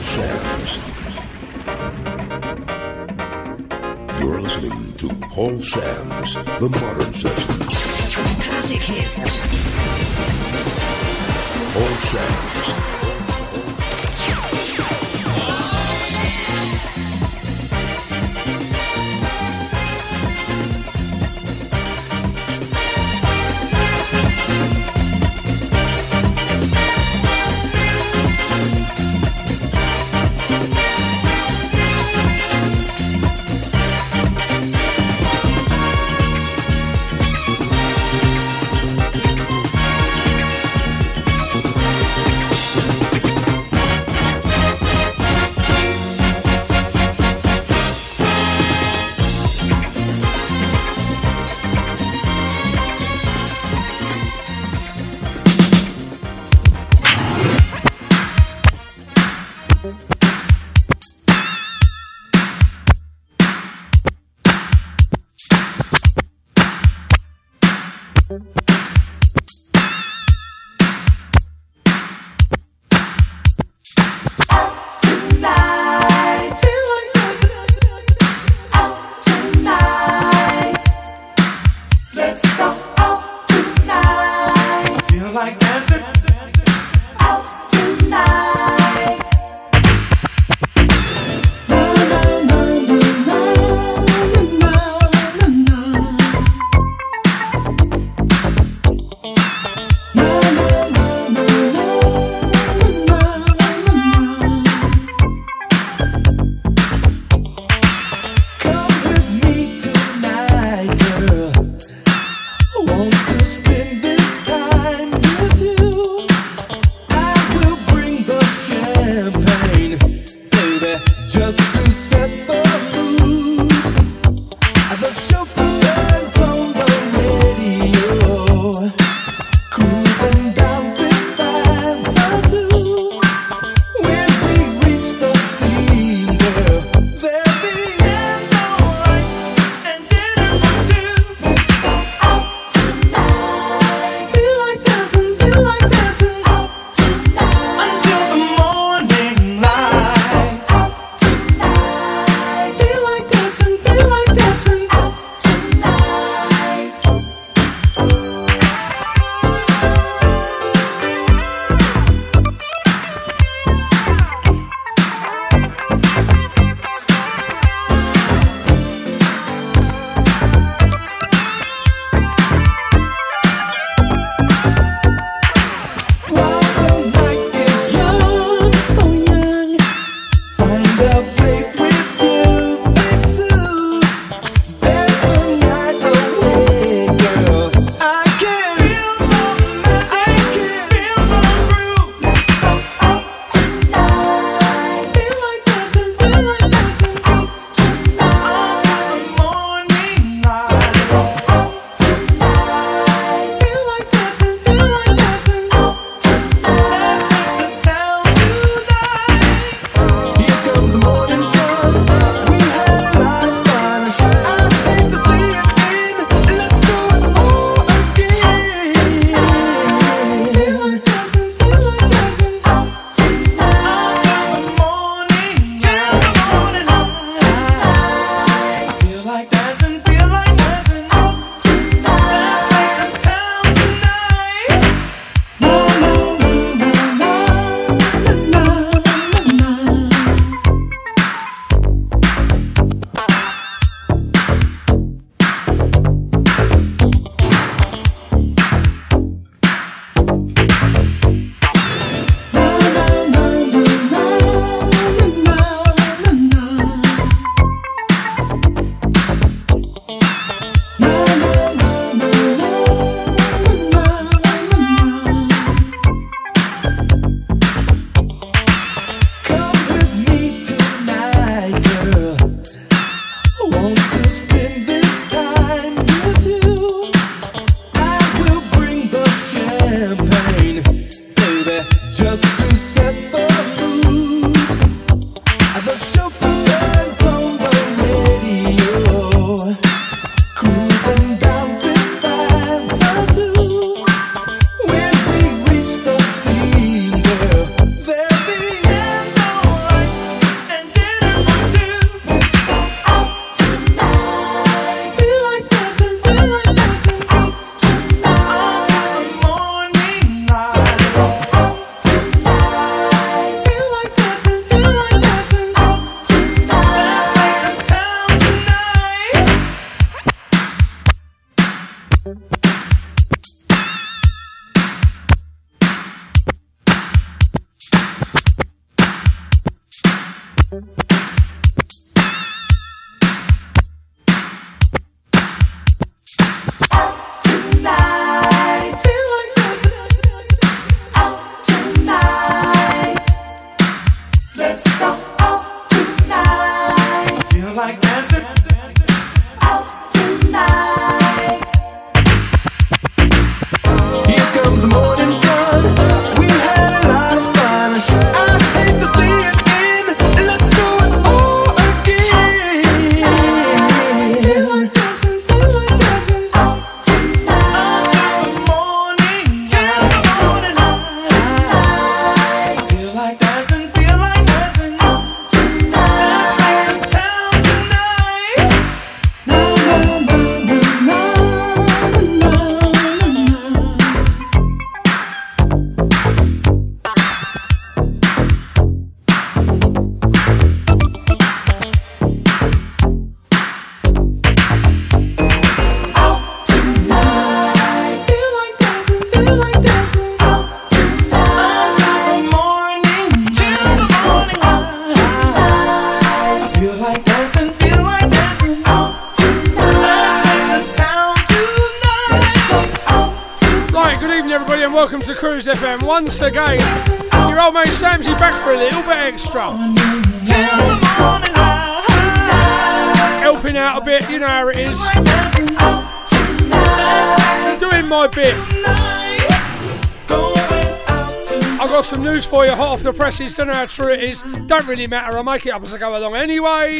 Sams. You're listening to Paul Sams, The Modern Sessions. Classic hits. Paul Sams. Once again. Your old mate Samsy back for a little bit extra. Helping out a bit, you know how it is. Doing my bit. I've got some news for you, hot off the presses, don't know how true it is. Don't really matter, I make it up as I go along anyway.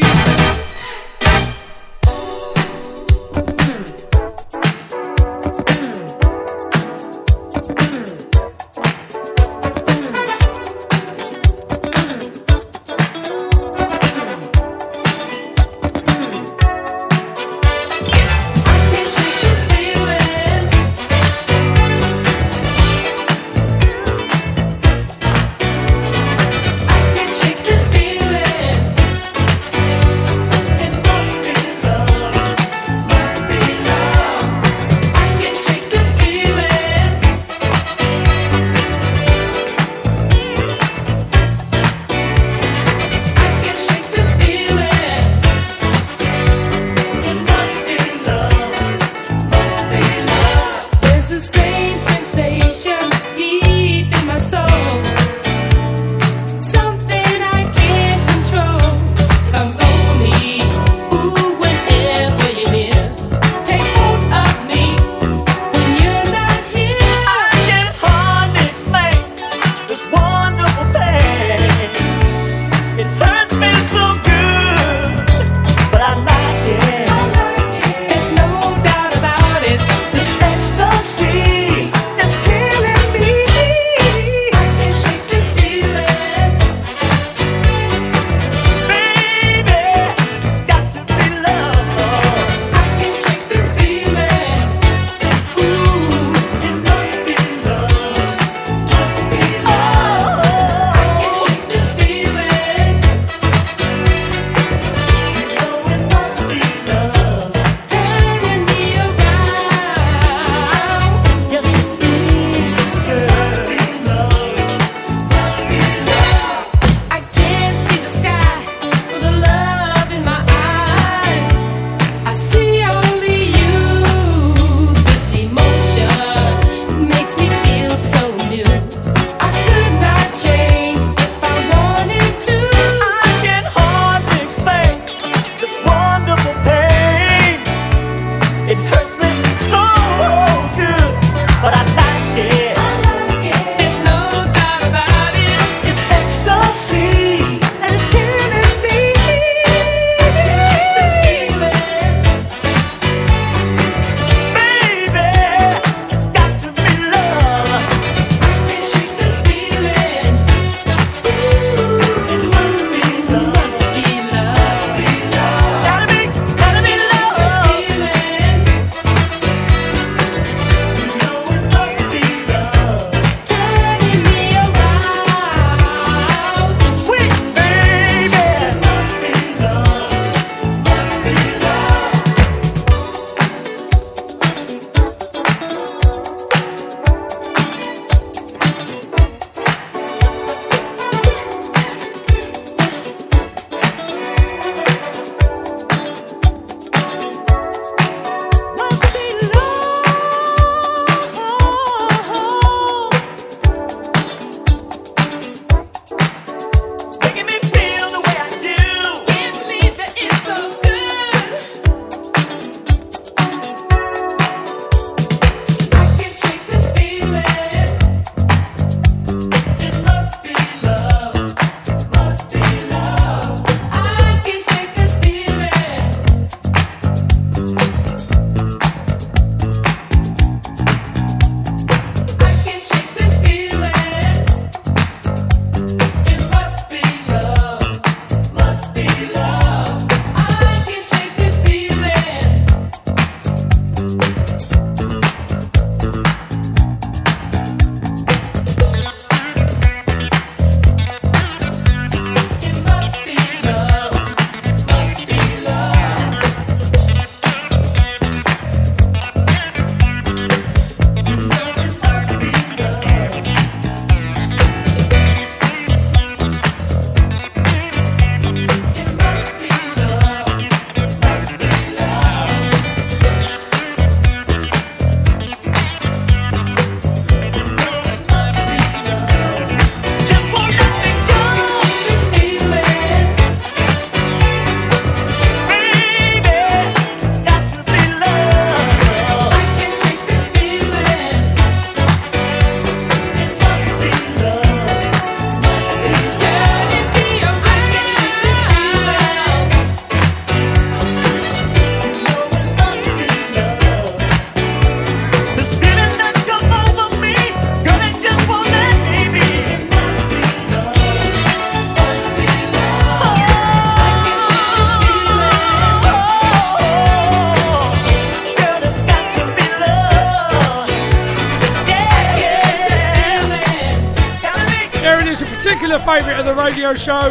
Radio show,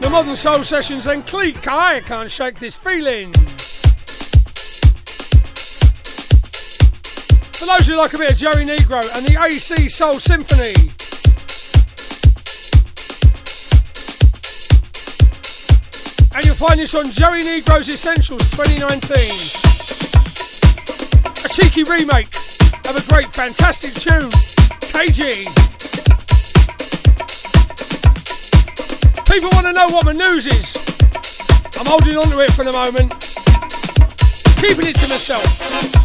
the Modern Soul Sessions, and Klique. I can't shake this feeling. For those who like a bit of Joey Negro and the AC Soul Symphony. And you'll find this on Joey Negro's Essentials 2019. A cheeky remake of a great, fantastic tune, K-Jee. People want to know what my news is. I'm holding on to it for the moment, keeping it to myself.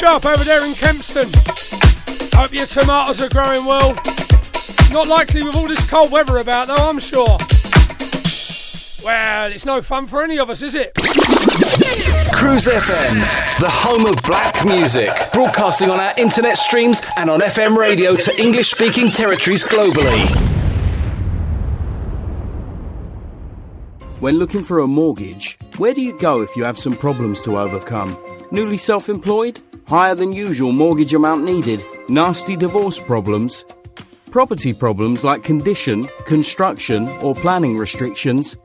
Sharp over there in Kempston. Hope your tomatoes are growing well. Not likely with all this cold weather about, though, I'm sure. Well, it's no fun for any of us, is it? Cruise FM, the home of black music, broadcasting on our internet streams and on FM radio to English speaking territories globally. When looking for a mortgage, where do you go if you have some problems to overcome? Newly self employed? Higher than usual mortgage amount needed? Nasty divorce problems? Property problems like condition, construction, or planning restrictions?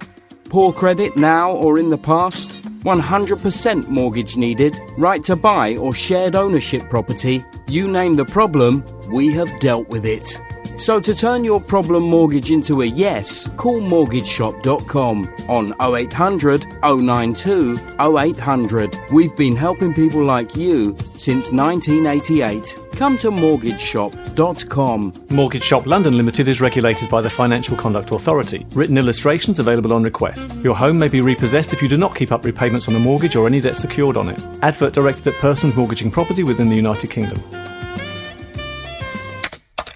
Poor credit now or in the past? 100% mortgage needed? Right to buy or shared ownership property? You name the problem, we have dealt with it. So to turn your problem mortgage into a yes, call mortgageshop.com on 0800 092 0800. We've been helping people like you since 1988. Come to mortgageshop.com. Mortgage Shop London Limited is regulated by the Financial Conduct Authority. Written illustrations available on request. Your home may be repossessed if you do not keep up repayments on the mortgage or any debt secured on it. Advert directed at persons mortgaging property within the United Kingdom.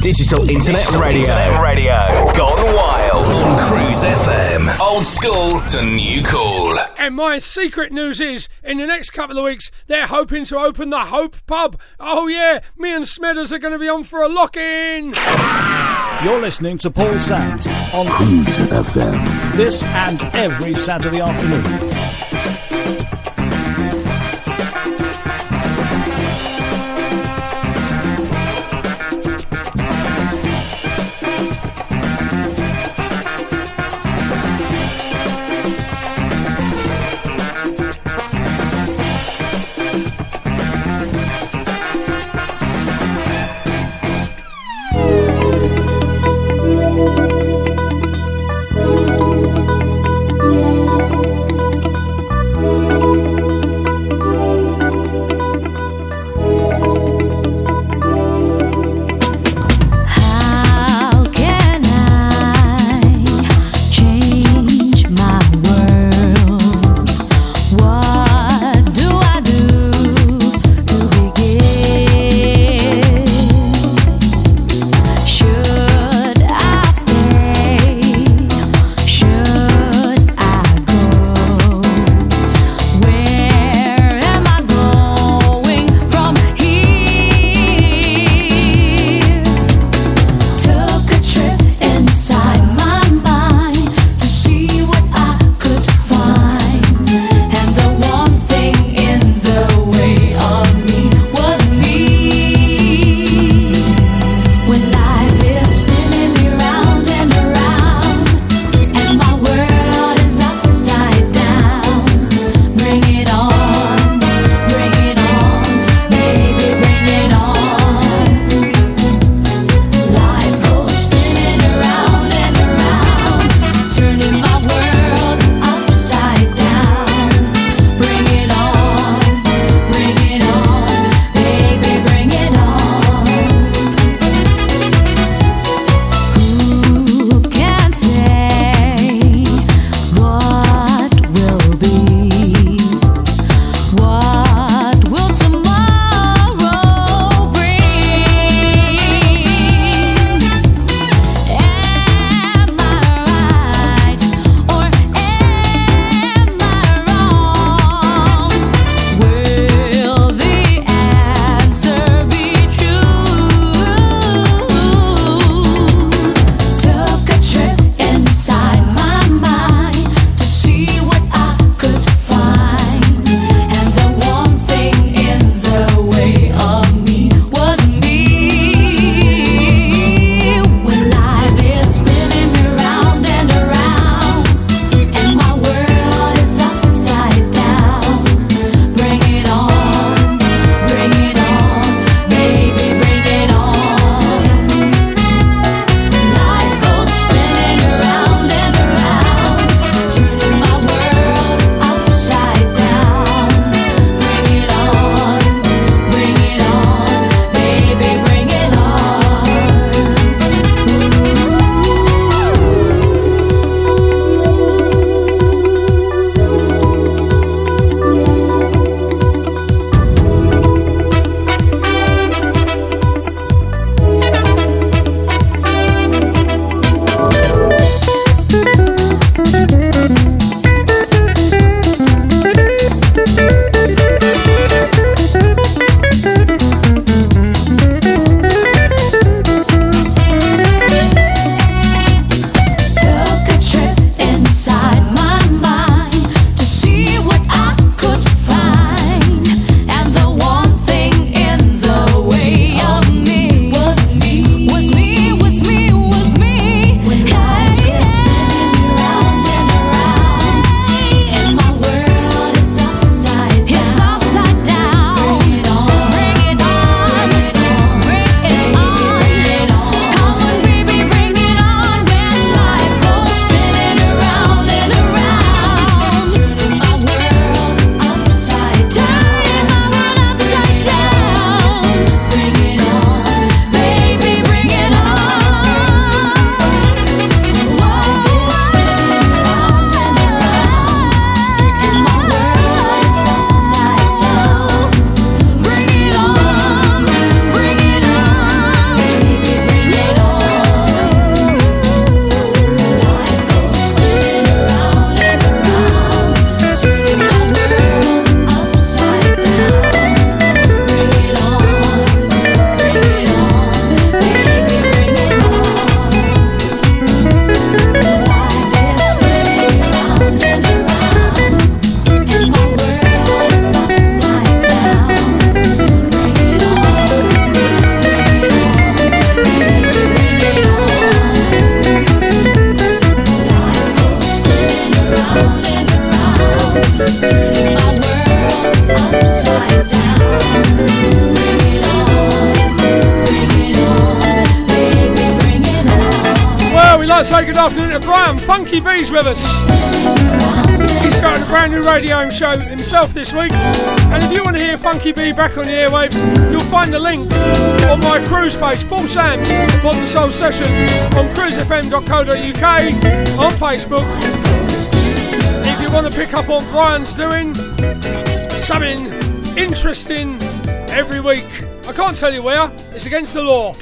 Digital Internet Digital Radio. Internet Radio. Gone wild. On Cruise FM. Old school to new cool. And my secret news is, in the next couple of weeks, they're hoping to open the Hope Pub. Oh yeah, me and Smedders are going to be on for a lock-in. You're listening to Paul Sams on Cruise FM. this and every Saturday afternoon. This week. And if you want to hear Funky B back on the airwaves, you'll find the link on my cruise page, Paul Sams Modern Soul Session on cruisefm.co.uk on Facebook. If you want to pick up on Brian's doing something interesting every week, I can't tell you where, it's against the law.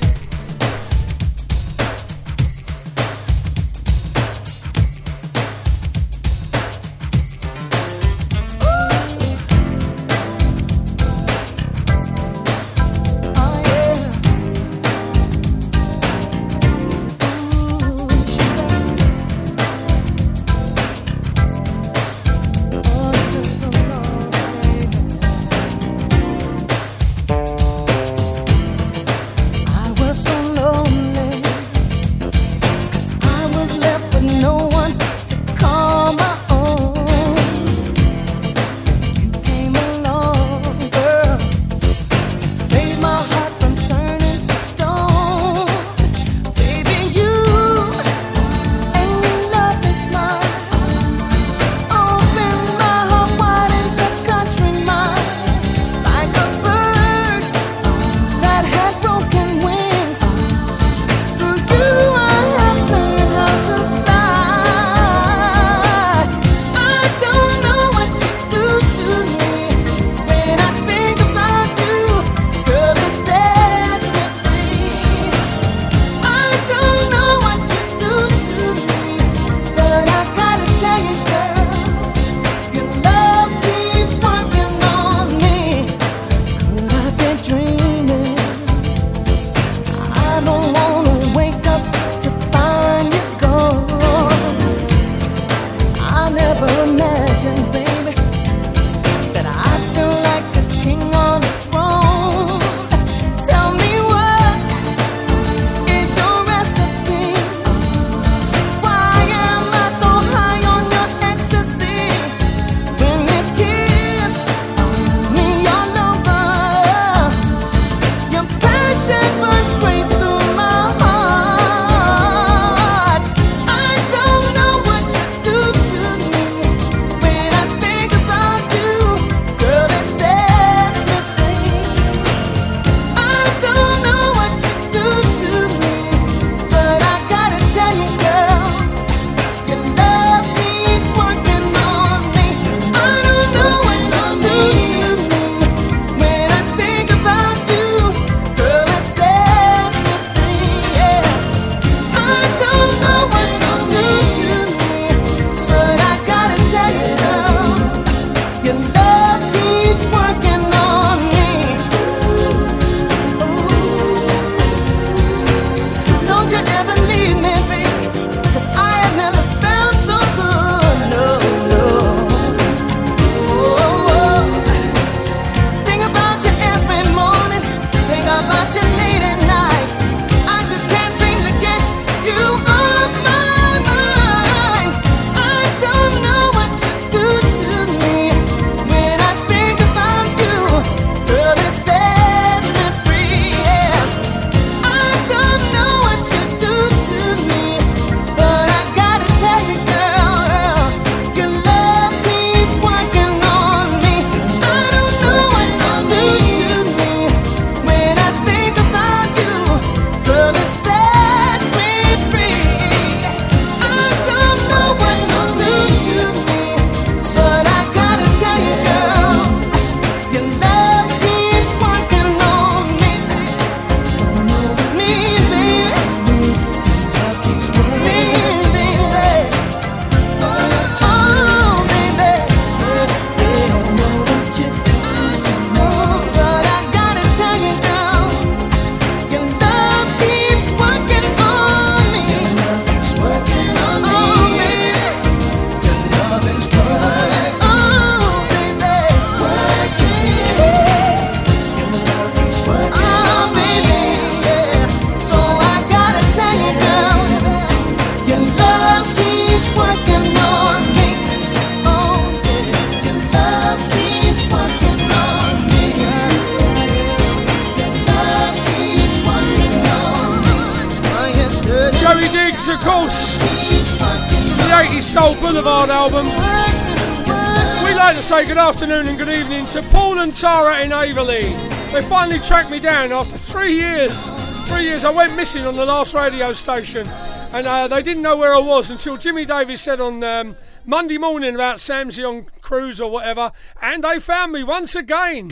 good evening to Paul and Tara in Averley. They finally tracked me down after three years. Three years I went missing on the last radio station, and uh, they didn't know where I was until Jimmy Davis said on um, Monday morning about Sam's Young Cruise or whatever, and they found me once again.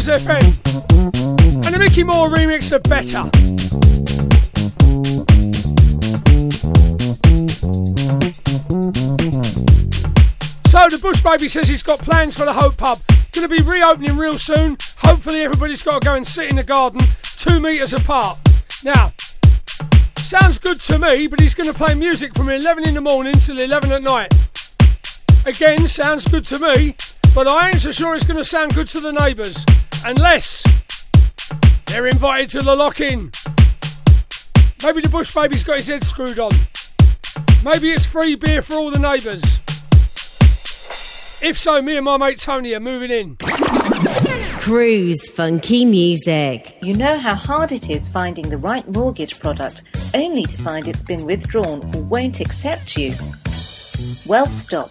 Cruise FM. And the Mickey Moore remix of Better. So the Bush Baby says he's got plans for the Hope Pub. Going to be reopening real soon. Hopefully everybody's got to go and sit in the garden two metres apart. Now, sounds good to me, but he's going to play music from 11 in the morning till 11 at night. Again, sounds good to me, but I ain't so sure it's going to sound good to the neighbours. Unless they're invited to the lock in. Maybe the Bush Baby's got his head screwed on. Maybe it's free beer for all the neighbours. If so, me and my mate Tony are moving in. Cruise Funky Music. You know how hard it is finding the right mortgage product only to find it's been withdrawn or won't accept you? Well, stop.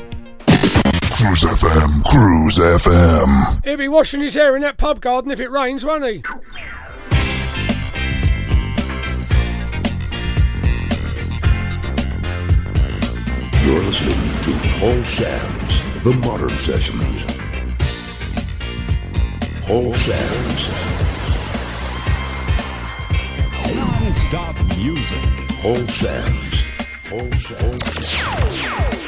Cruise FM, Cruise FM. He'll be washing his hair in that pub garden if it rains, won't he? You're listening to Paul Sams The Modern Sessions. Paul Sams Non-stop music. Paul Sams Paul Sams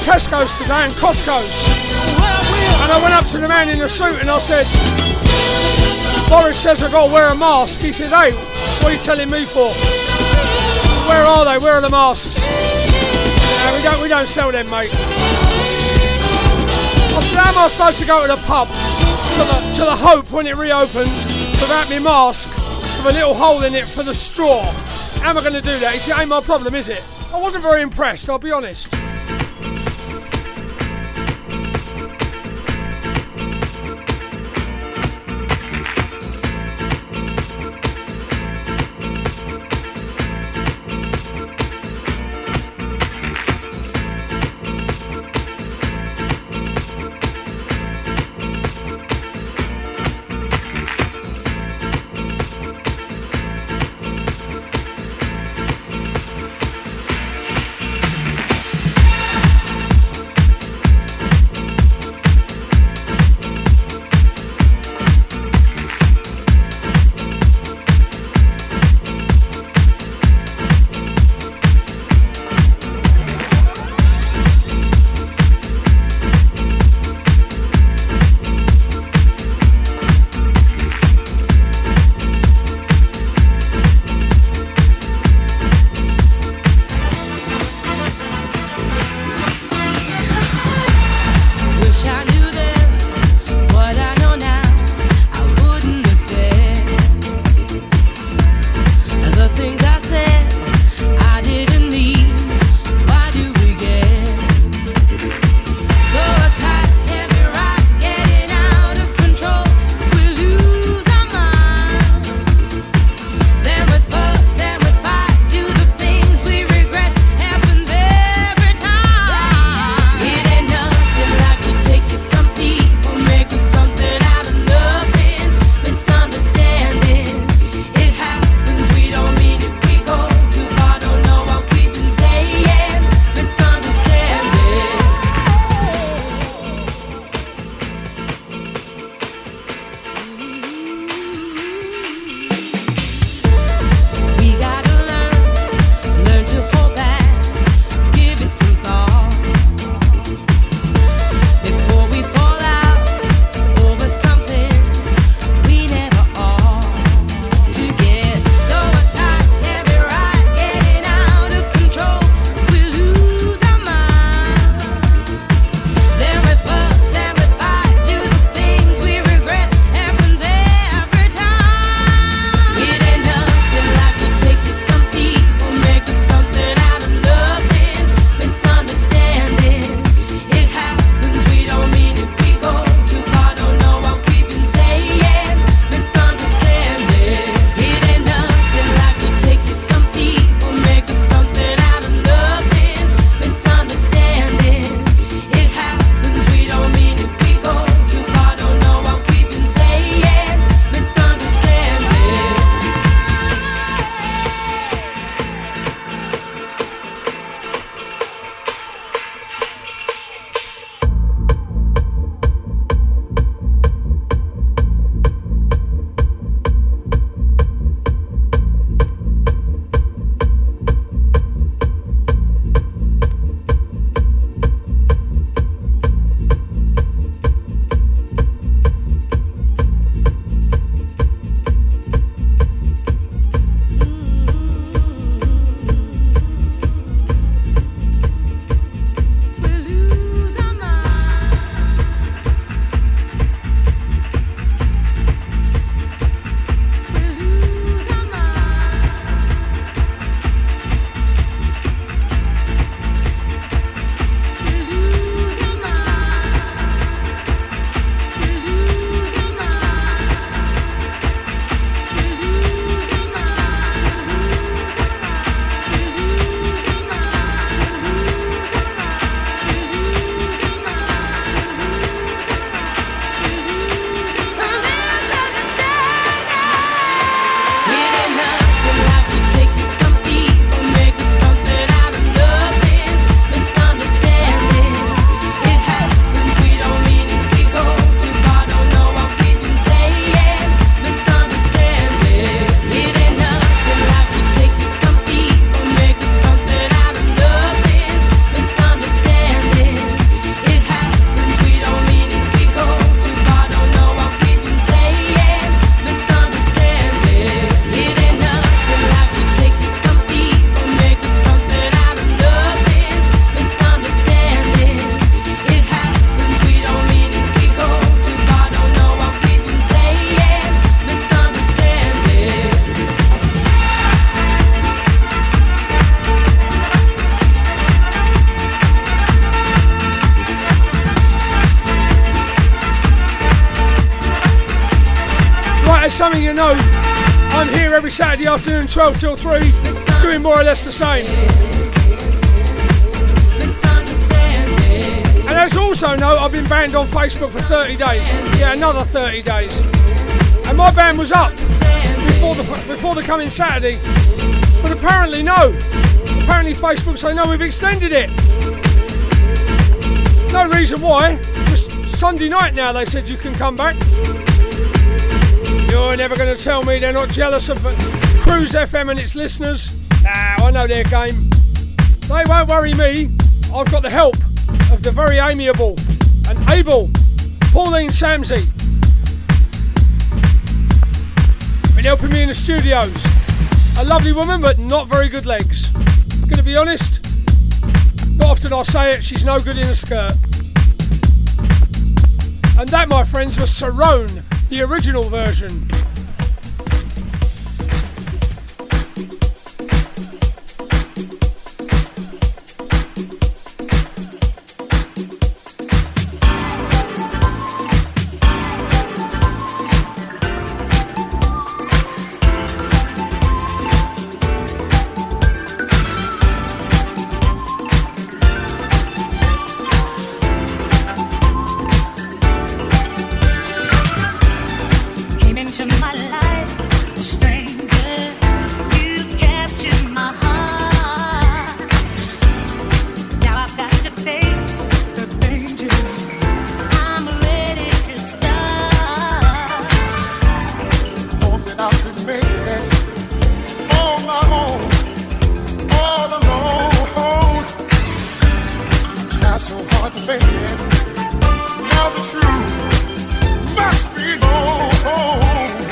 Tesco's today and Costco's. And I went up to the man in the suit and I said, Boris says I've got to wear a mask. He said, hey, what are you telling me for? Where are they? Where are the masks? No, we don't, we don't sell them, mate. I said, how am I supposed to go to the pub, to the, to the Hope when it reopens, without my mask, with a little hole in it for the straw? How am I going to do that? He said, ain't my problem, is it? I wasn't very impressed, I'll be honest. 12 till 3, doing more or less the same. And as also know, I've been banned on Facebook for 30 days. Yeah, another 30 days. And my ban was up before the before the coming Saturday. But apparently no. Apparently Facebook say no, we've extended it. No reason why. Just Sunday night now they said you can come back. You're never going to tell me they're not jealous of Cruise FM and its listeners. Ah, I know their game. They won't worry me. I've got the help of the very amiable and able Pauline Samsey. Been helping me in the studios. A lovely woman, but not very good legs. Gonna be honest, not often I say it, she's no good in a skirt. And that, my friends, was Cerrone the original version. so hard to fake it. Now the truth must be known.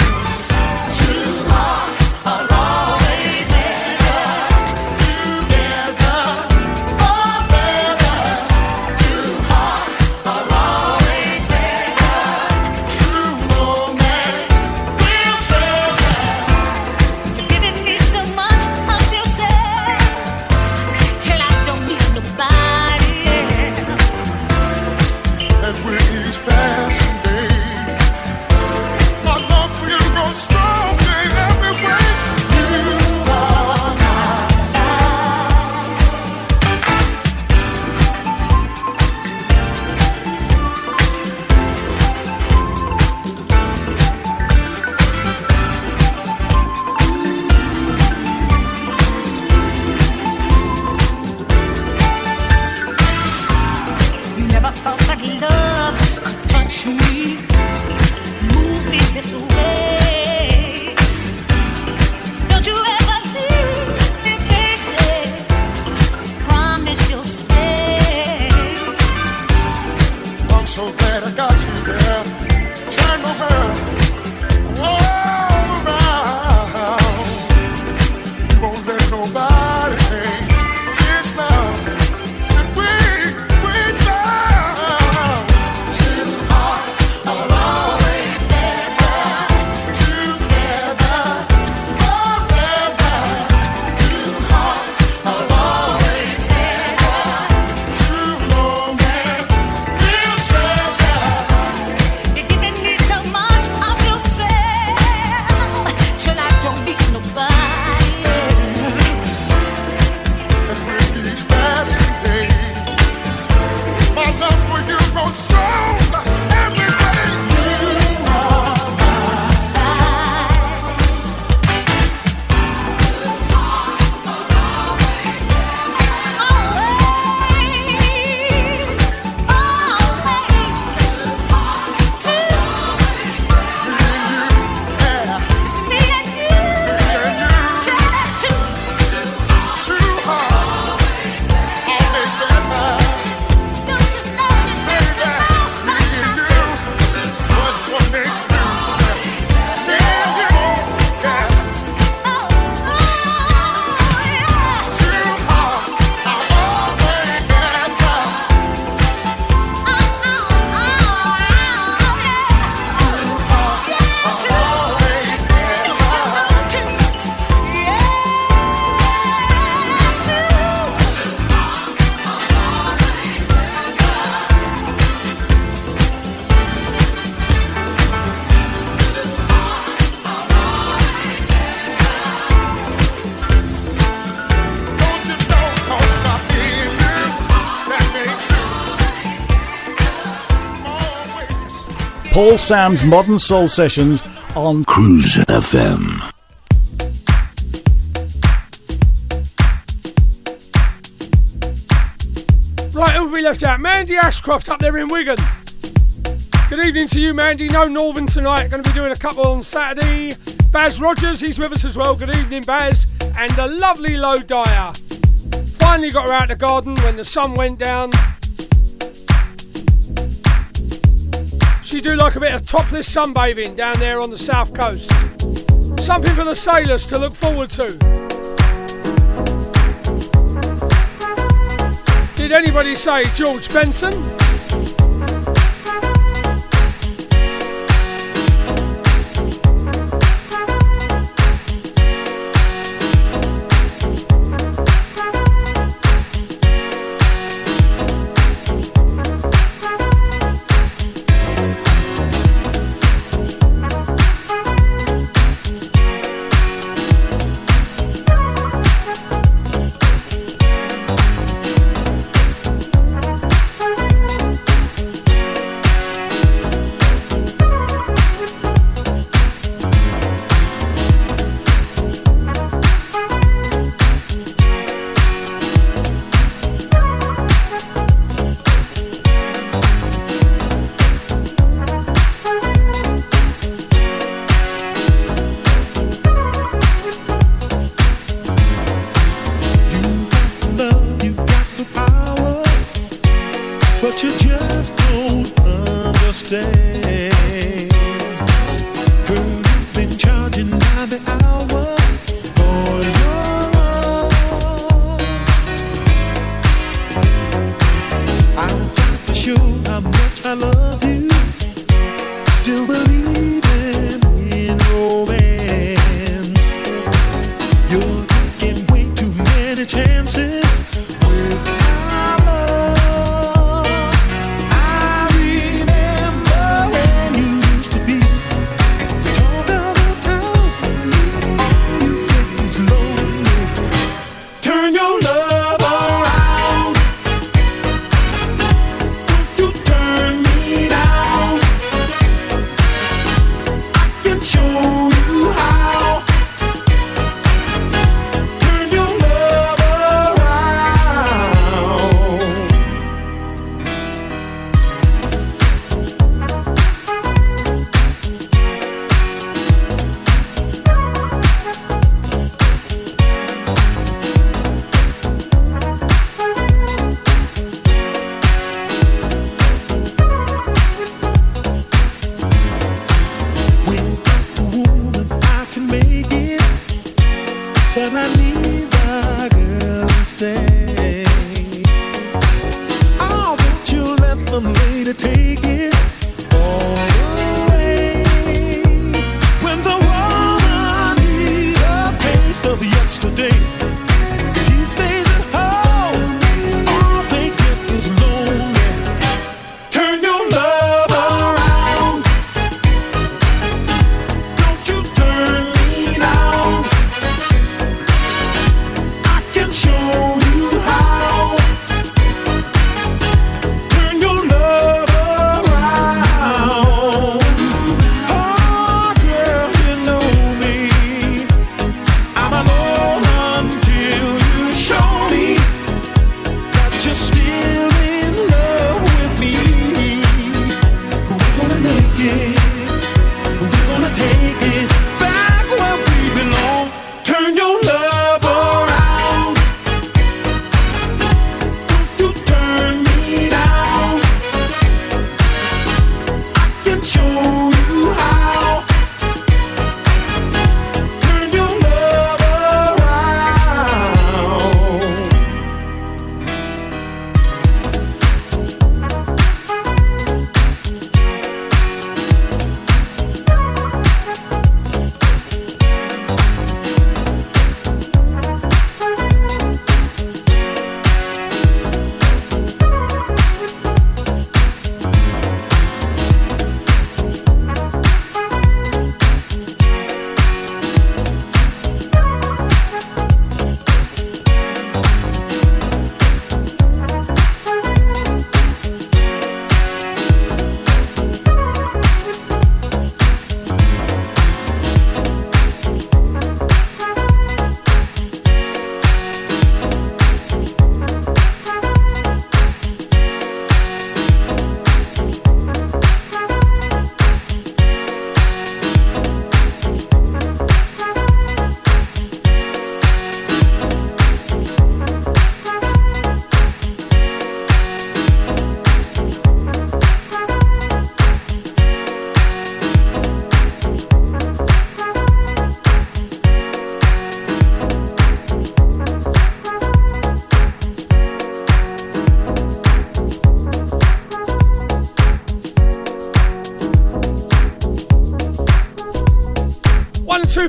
Paul Sams Modern Soul Sessions on Cruise FM. Right, who we left out? Mandy Ashcroft up there in Wigan. Good evening to you, Mandy. No Northern tonight. Going to be doing a couple on Saturday. Baz Rogers, he's with us as well. Good evening, Baz. And the lovely Low Dyer. Finally got her out of the garden when the sun went down. She do like a bit of topless sunbathing down there on the south coast. Something for the sailors to look forward to. Did anybody say George Benson?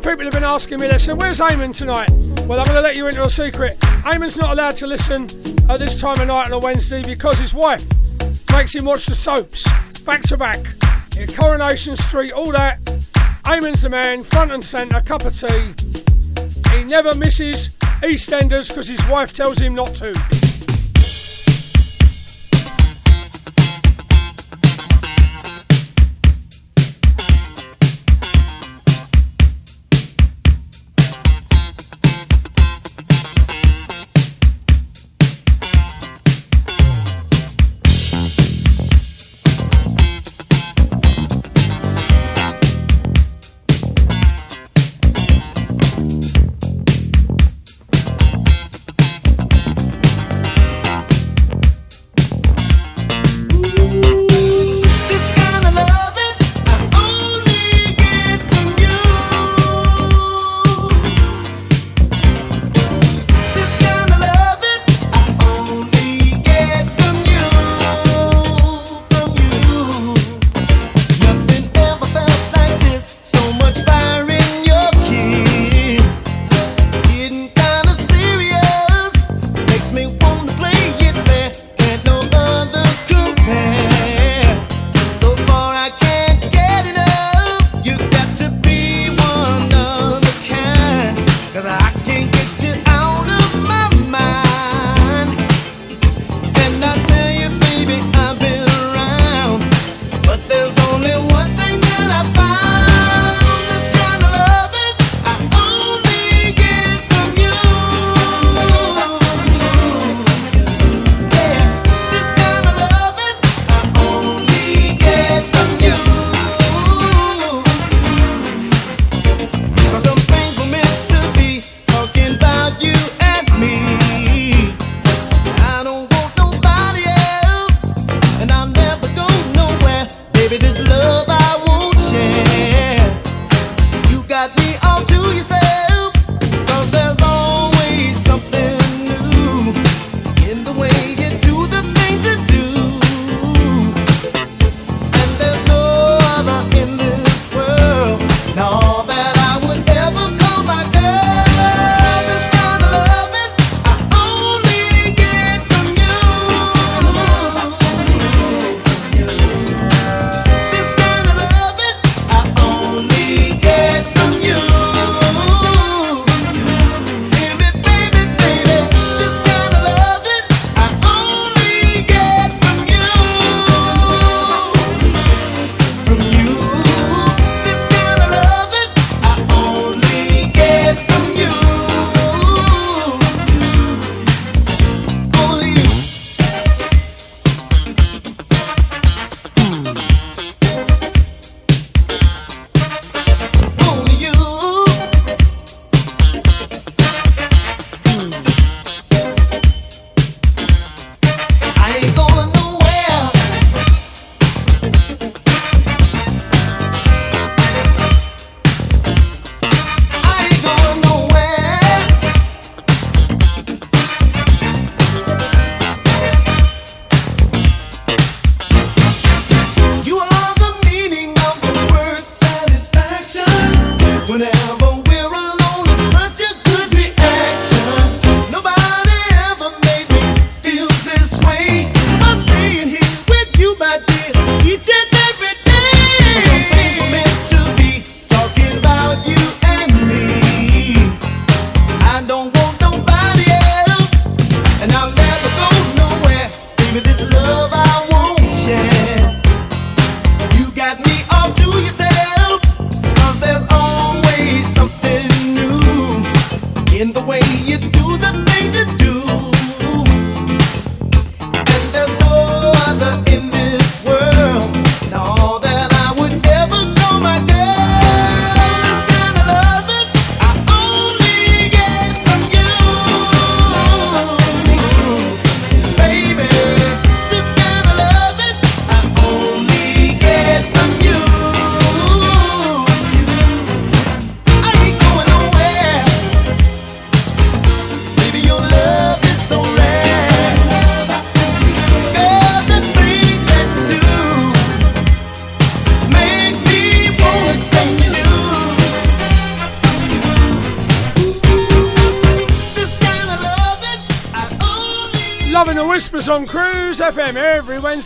Few people have been asking me, listen, where's Eamon tonight? Well, I'm going to let you into a secret. Eamon's not allowed to listen at this time of night on a Wednesday because his wife makes him watch the soaps back to back. In Coronation Street, all that. Eamon's the man, front and centre, cup of tea. He never misses EastEnders because his wife tells him not to.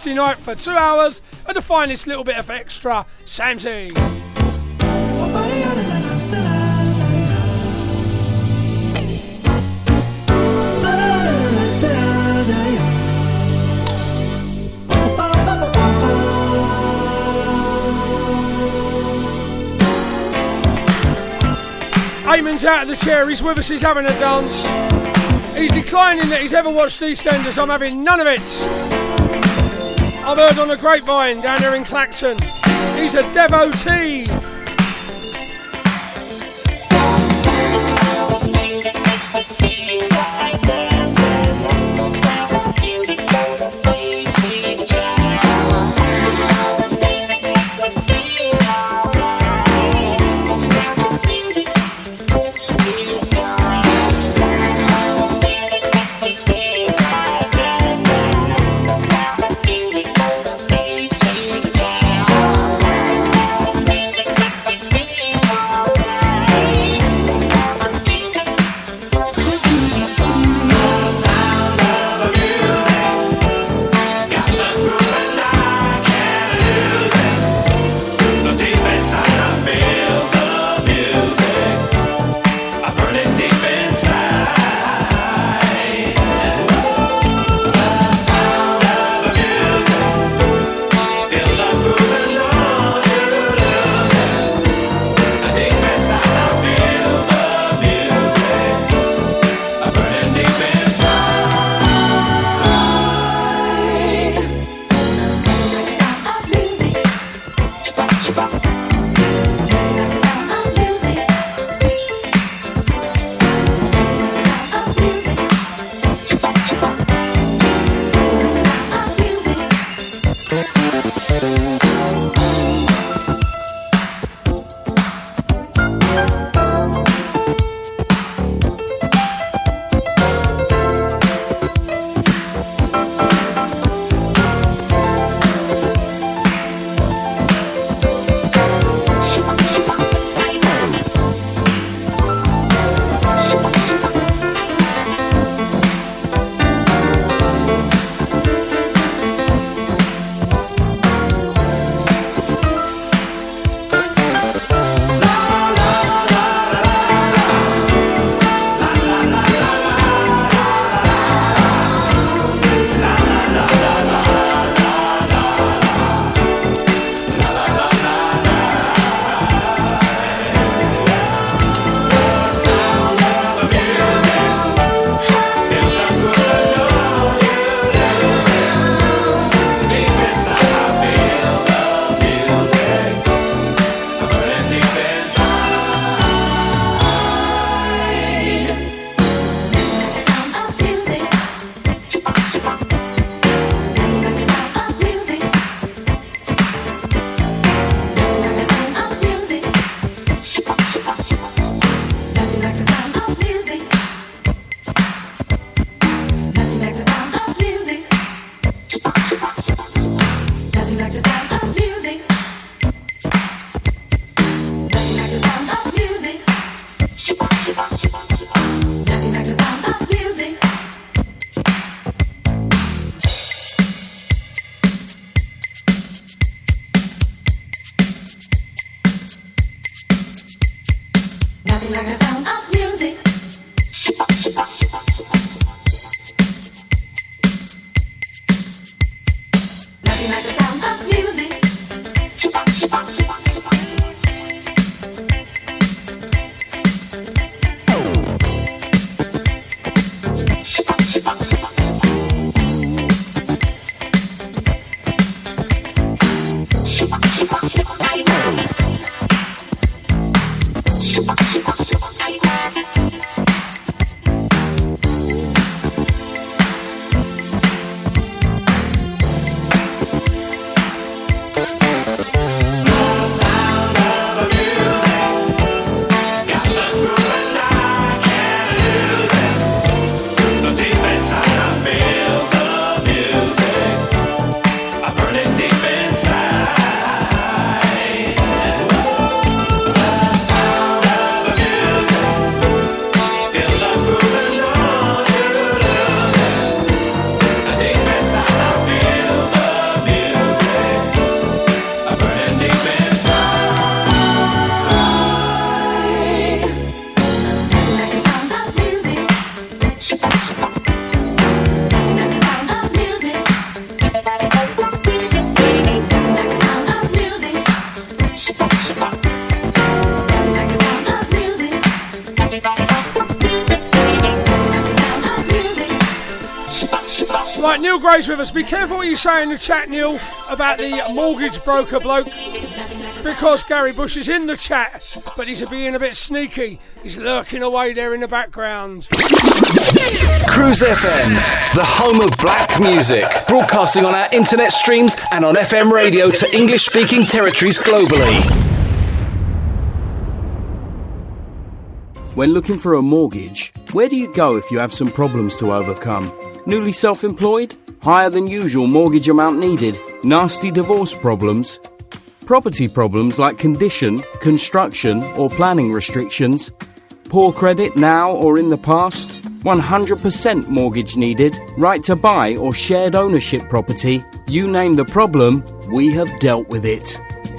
Wednesday night for two hours and the finest little bit of extra Samsy. Eamon's out of the chair, he's with us, he's having a dance. He's declining that he's ever watched EastEnders, I'm having none of it. I've heard on the grapevine down there in Clacton. He's a devotee. With us. Be careful what you say in the chat, Neil, about the mortgage broker bloke. Because Gary Bush is in the chat, but he's being a bit sneaky. He's lurking away there in the background. Cruise FM, the home of black music, broadcasting on our internet streams and on FM radio to English speaking territories globally. When looking for a mortgage, where do you go if you have some problems to overcome? Newly self employed? Higher than usual mortgage amount needed? Nasty divorce problems? Property problems like condition, construction, or planning restrictions? Poor credit now or in the past? 100% mortgage needed? Right to buy or shared ownership property? You name the problem, we have dealt with it.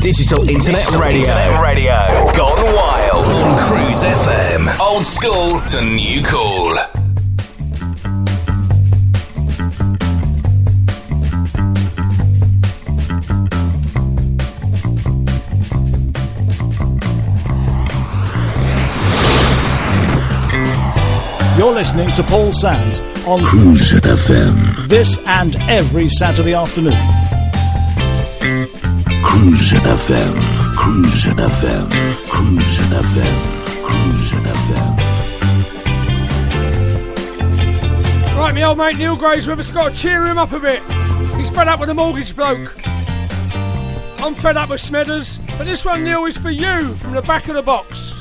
Digital Internet Radio. Radio. Gone wild. On Cruise FM. Old school to new cool. You're listening to Paul Sams on Cruise FM. this and every Saturday afternoon. Cruise FM. Cruise FM. Cruise FM. Cruise FM. Right, my old mate Neil Gray's with us. Got to cheer him up a bit. He's fed up with the mortgage bloke. I'm fed up with Smithers, but this one, Neil, is for you from the back of the box.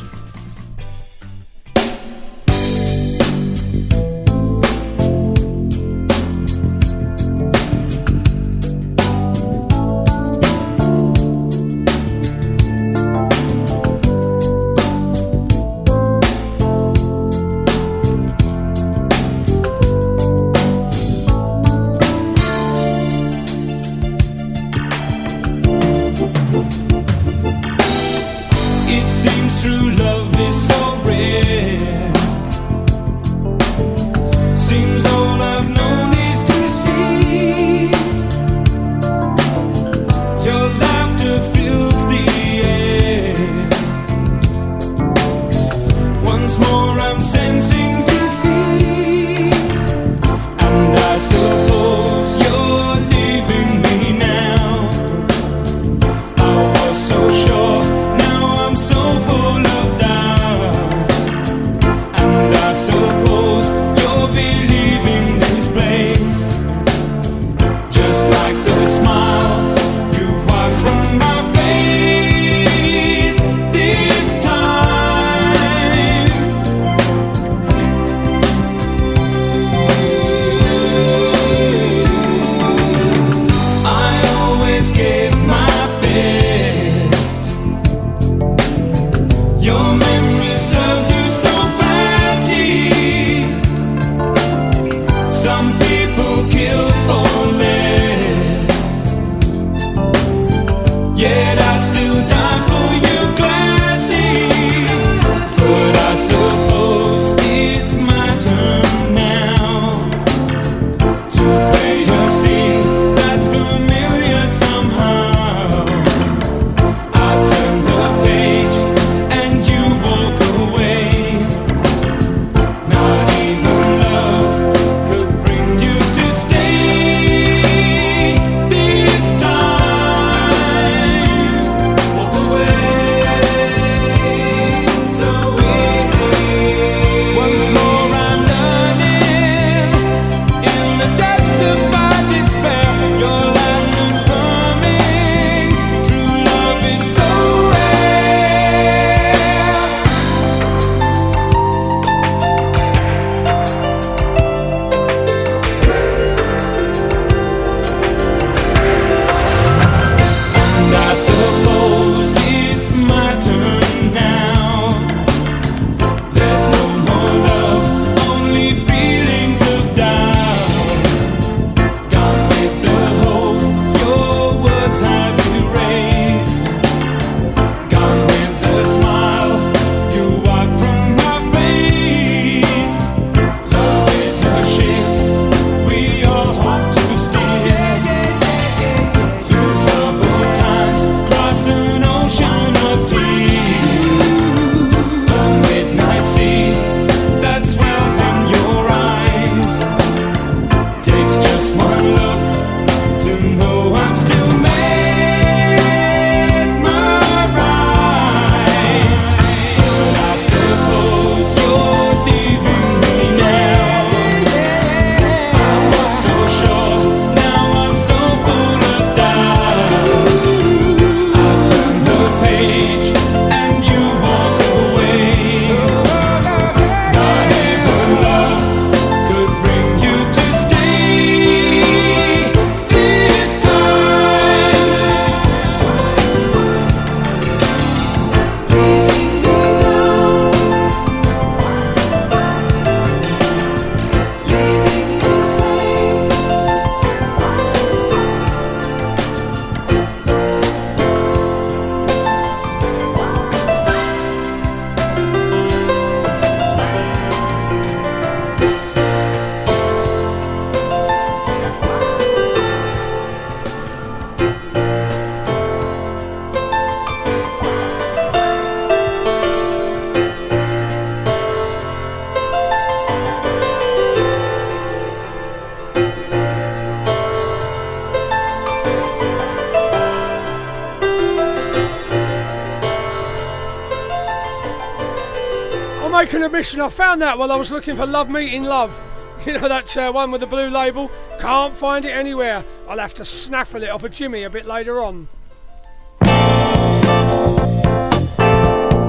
question. I found that while I was looking for Love Meeting Love. You know that uh, one with the blue label? Can't find it anywhere. I'll have to snaffle it off a of Jimmy a bit later on.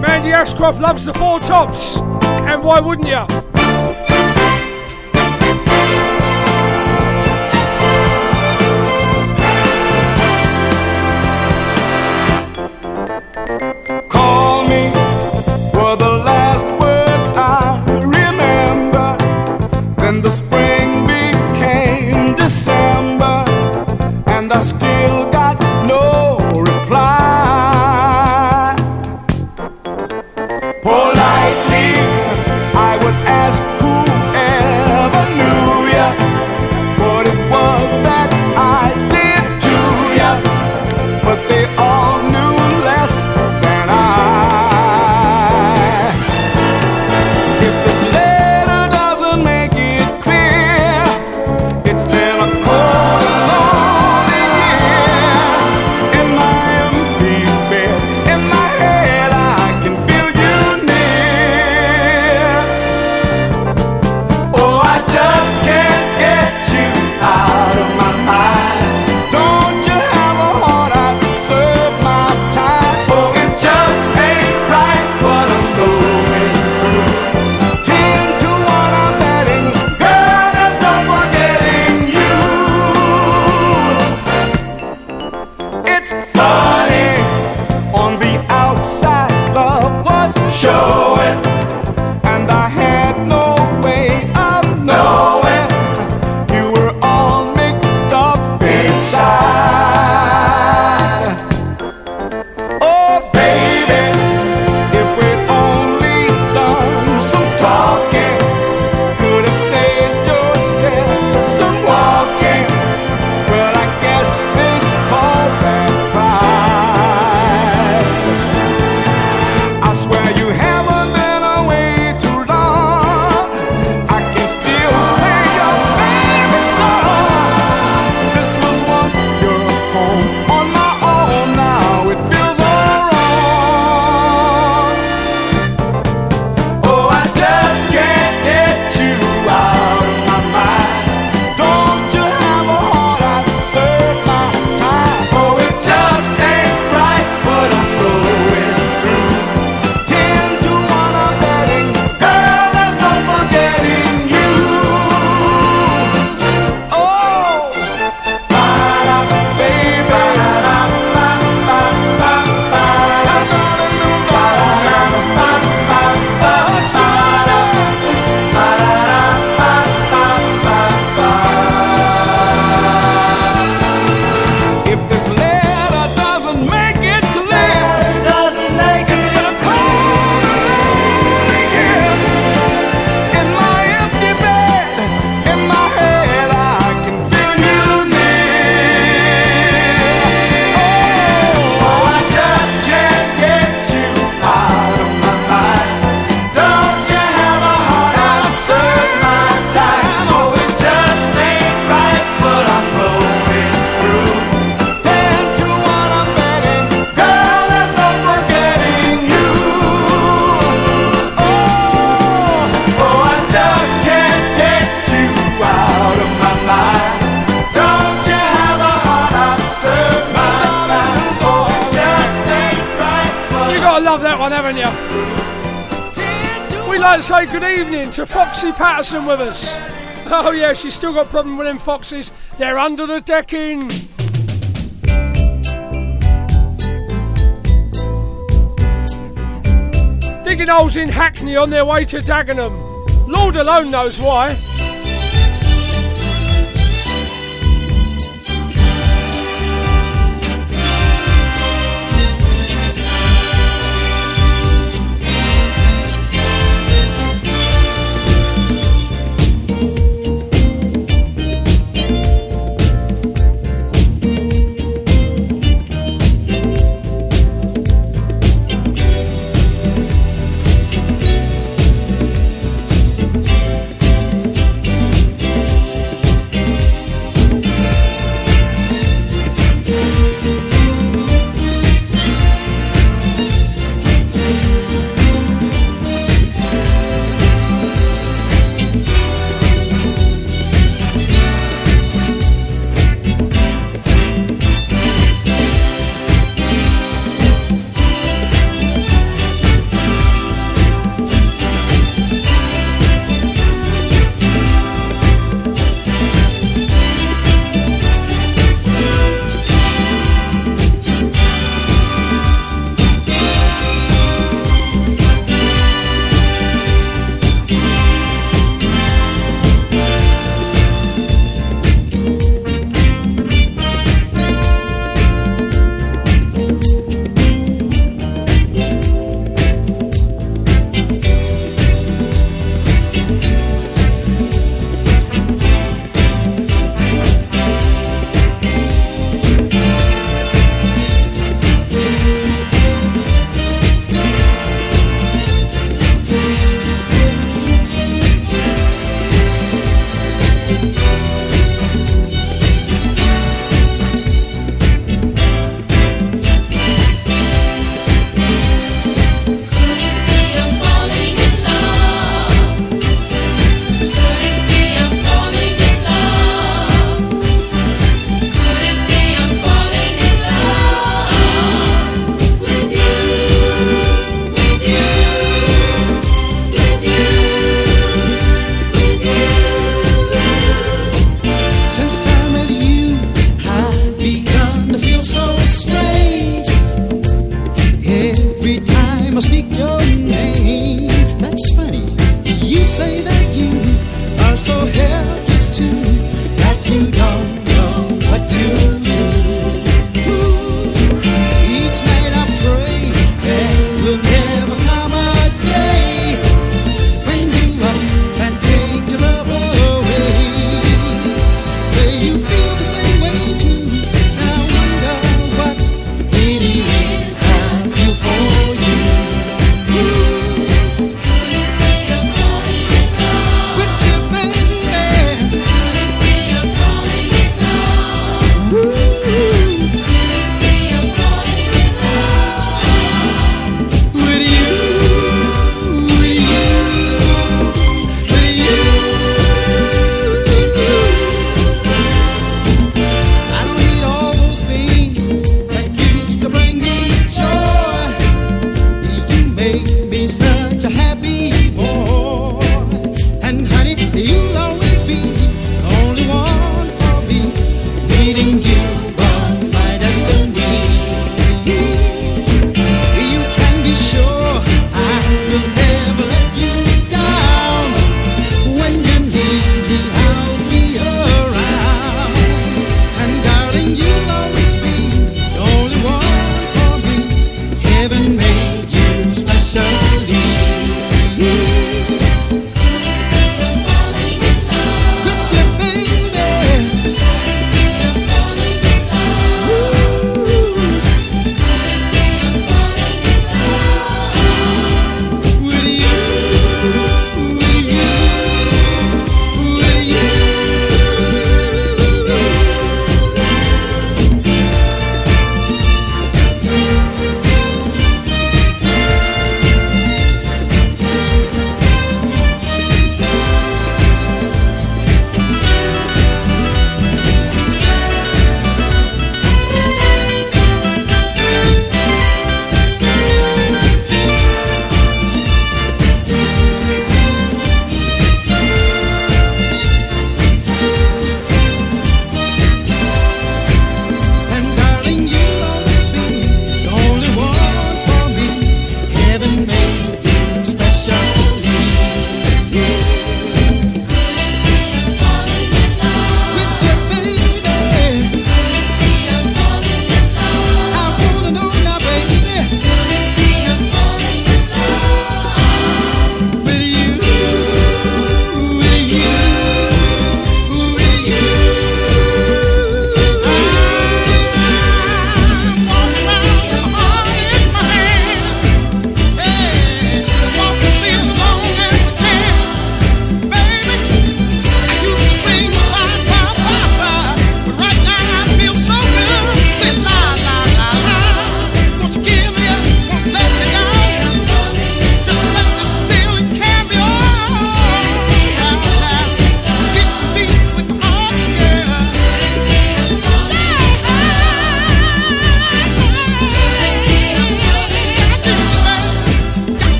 Mandy Ashcroft loves the four tops, and why wouldn't you? Wilson with us. Oh yeah, she's still got problem with them foxes. They're under the decking. Digging holes in Hackney on their way to Dagenham. Lord alone knows why.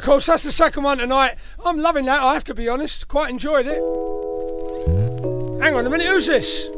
Of course. That's the second one tonight. I'm loving that, I have to be honest. Quite enjoyed it. Hmm? Hang on a minute, who's this?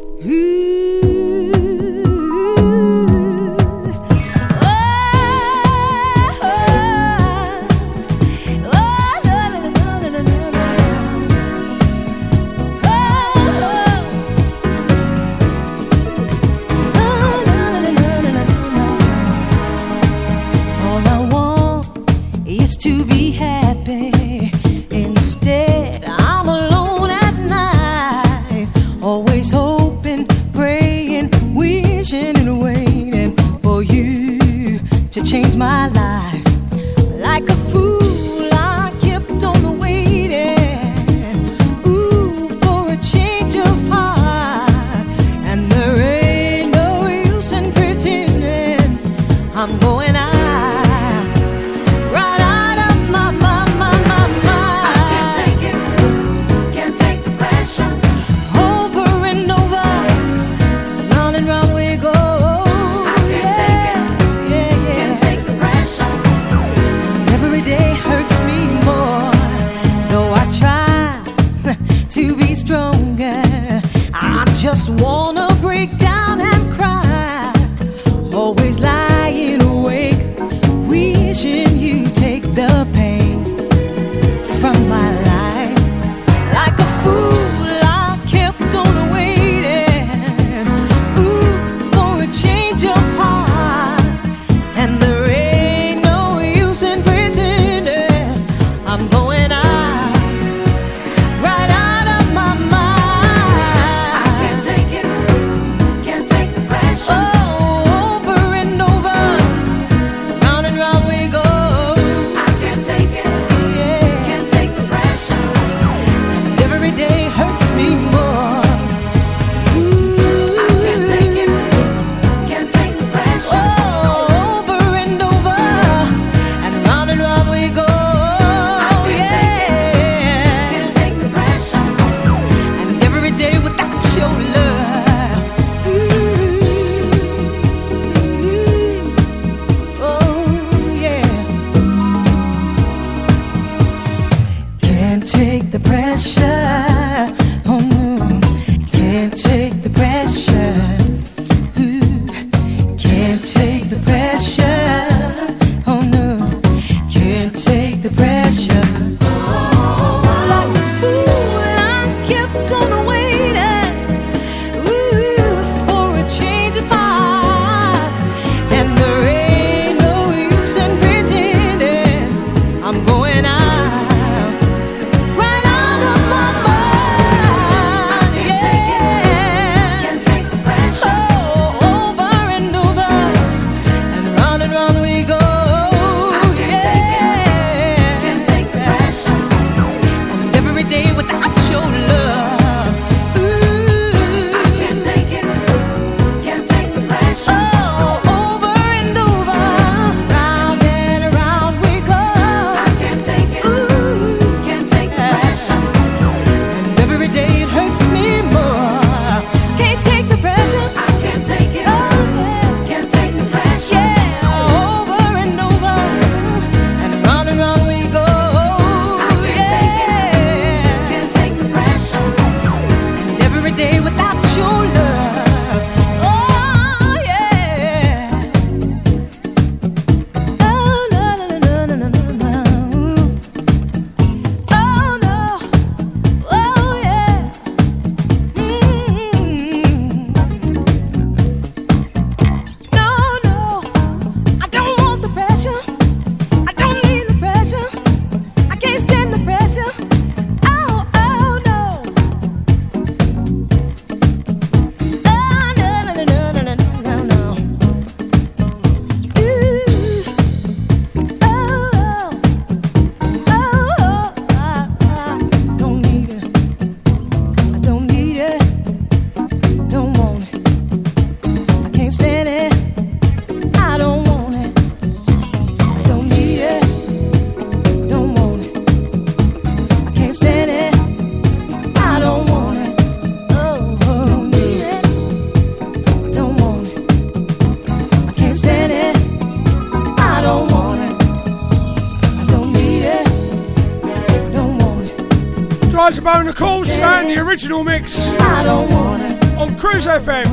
Cerrone, of course, and the original mix on Cruise FM.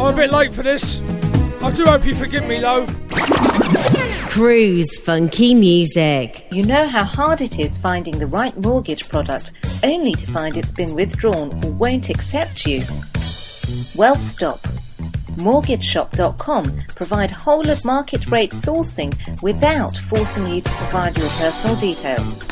I'm a bit late for this. I do hope you forgive me, though. Cruise Funky Music. You know how hard it is finding the right mortgage product only to find it's been withdrawn or won't accept you? Well, stop. MortgageShop.com provide whole of market rate sourcing without forcing you to provide your personal details.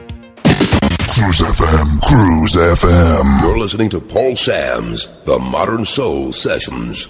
Cruise FM, Cruise FM. You're listening to Paul Sams The Modern Soul Sessions.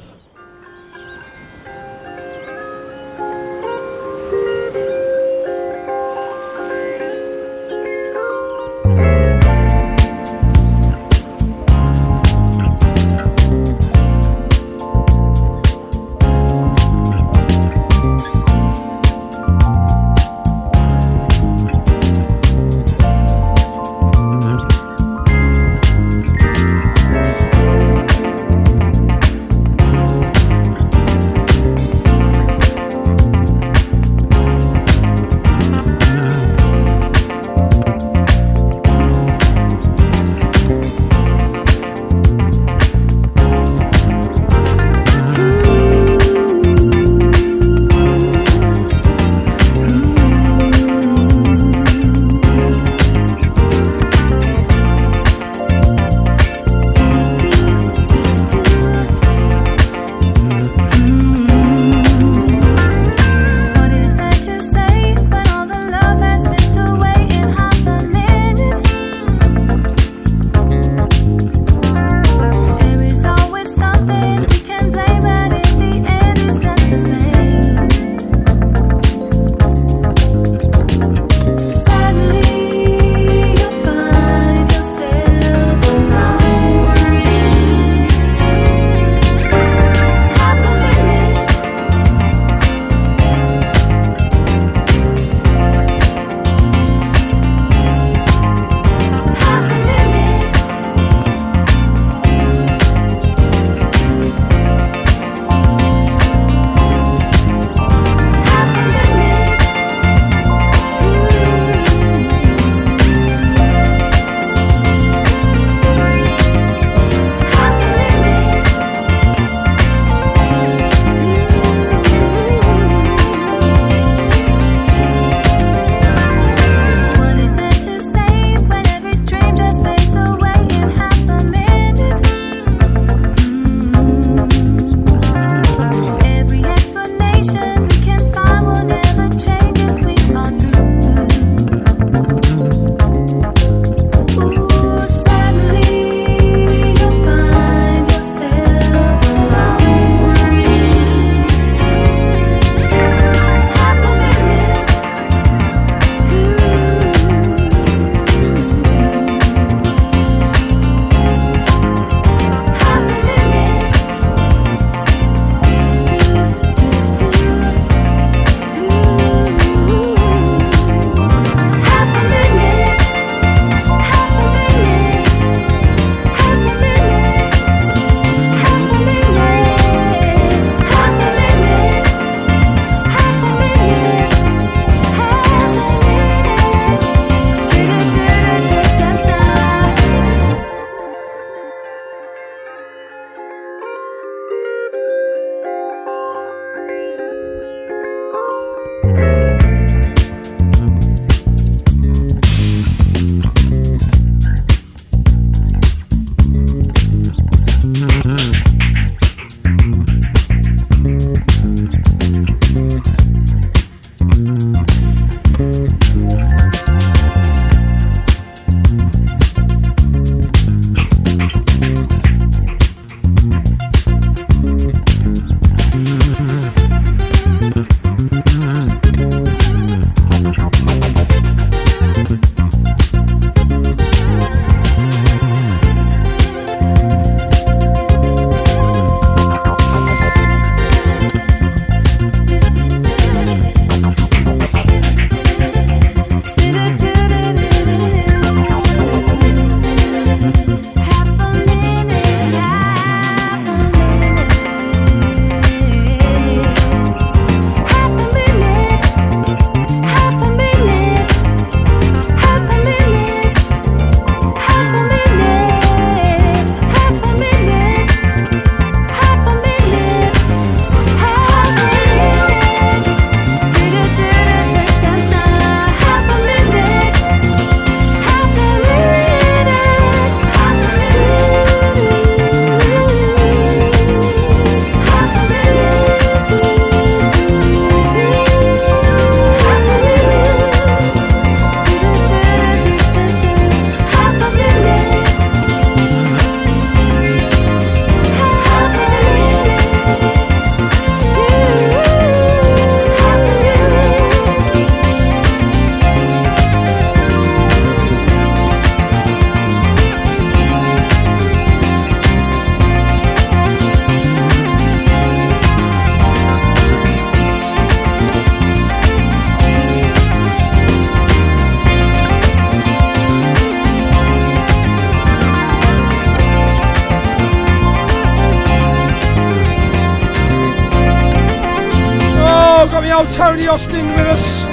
Tony Austin with us,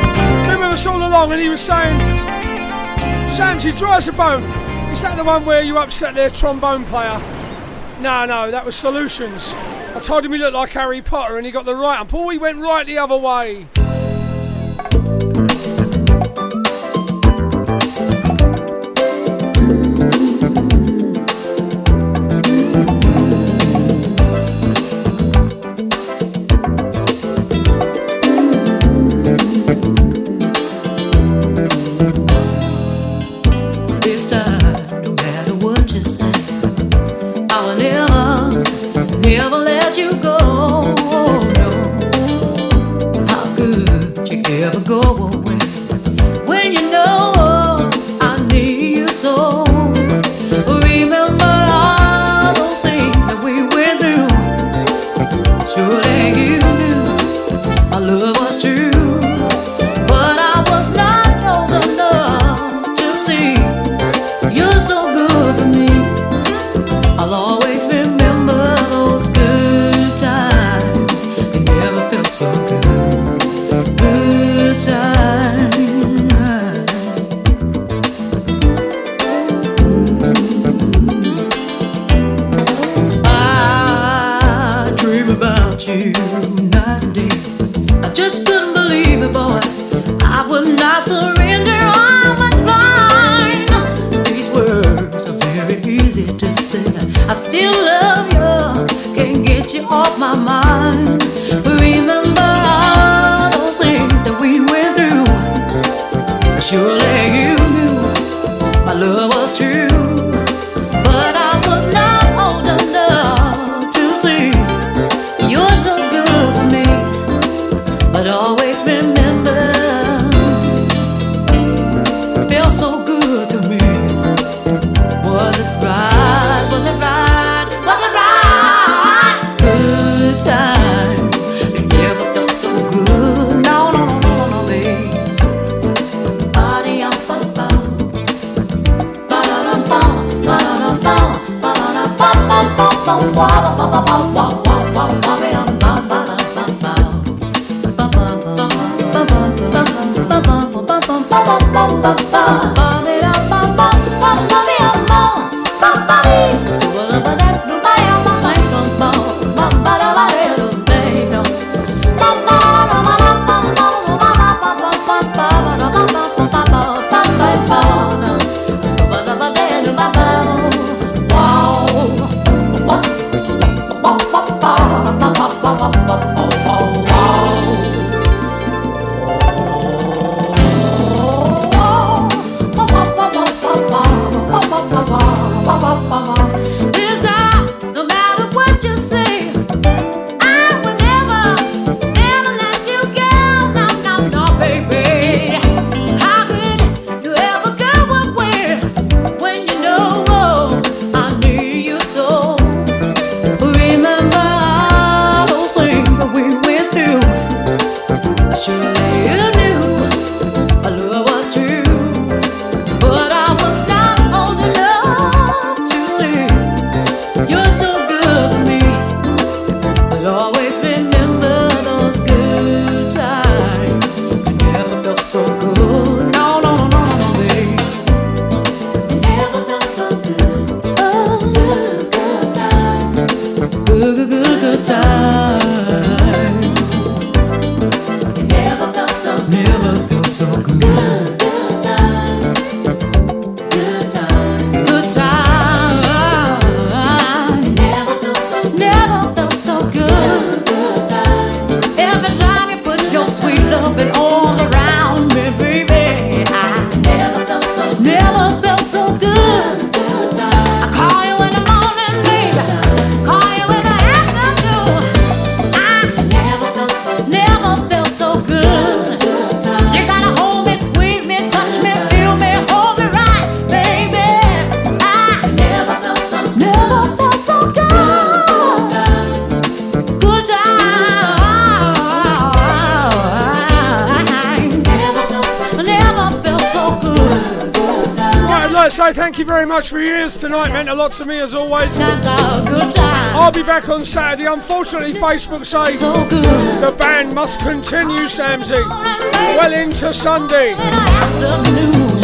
been with us all along, and he was saying, Sam, she drives a boat. Is that the one where you upset their trombone player? No, no, that was Solutions. I told him he looked like Harry Potter and he got the right up. Oh, he went right the other way. my mind. tonight meant a lot to me as always. I'll be back on Saturday. Unfortunately, Facebook say the band must continue, Samsy, well into Sunday.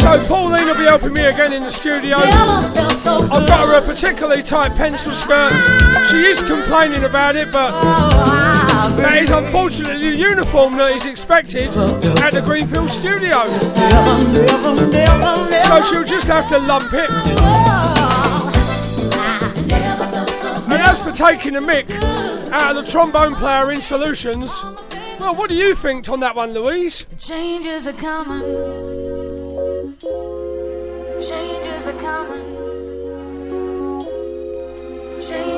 So Pauline will be helping me again in the studio. I've got her a particularly tight pencil skirt. She is complaining about it, but that is unfortunately the uniform that is expected at the Greenfield studio. So she'll just have to lump it. As for taking a mick out of the trombone player in Solutions, well, what do you think on that one, Louise? Changes are coming. Changes are coming. Changes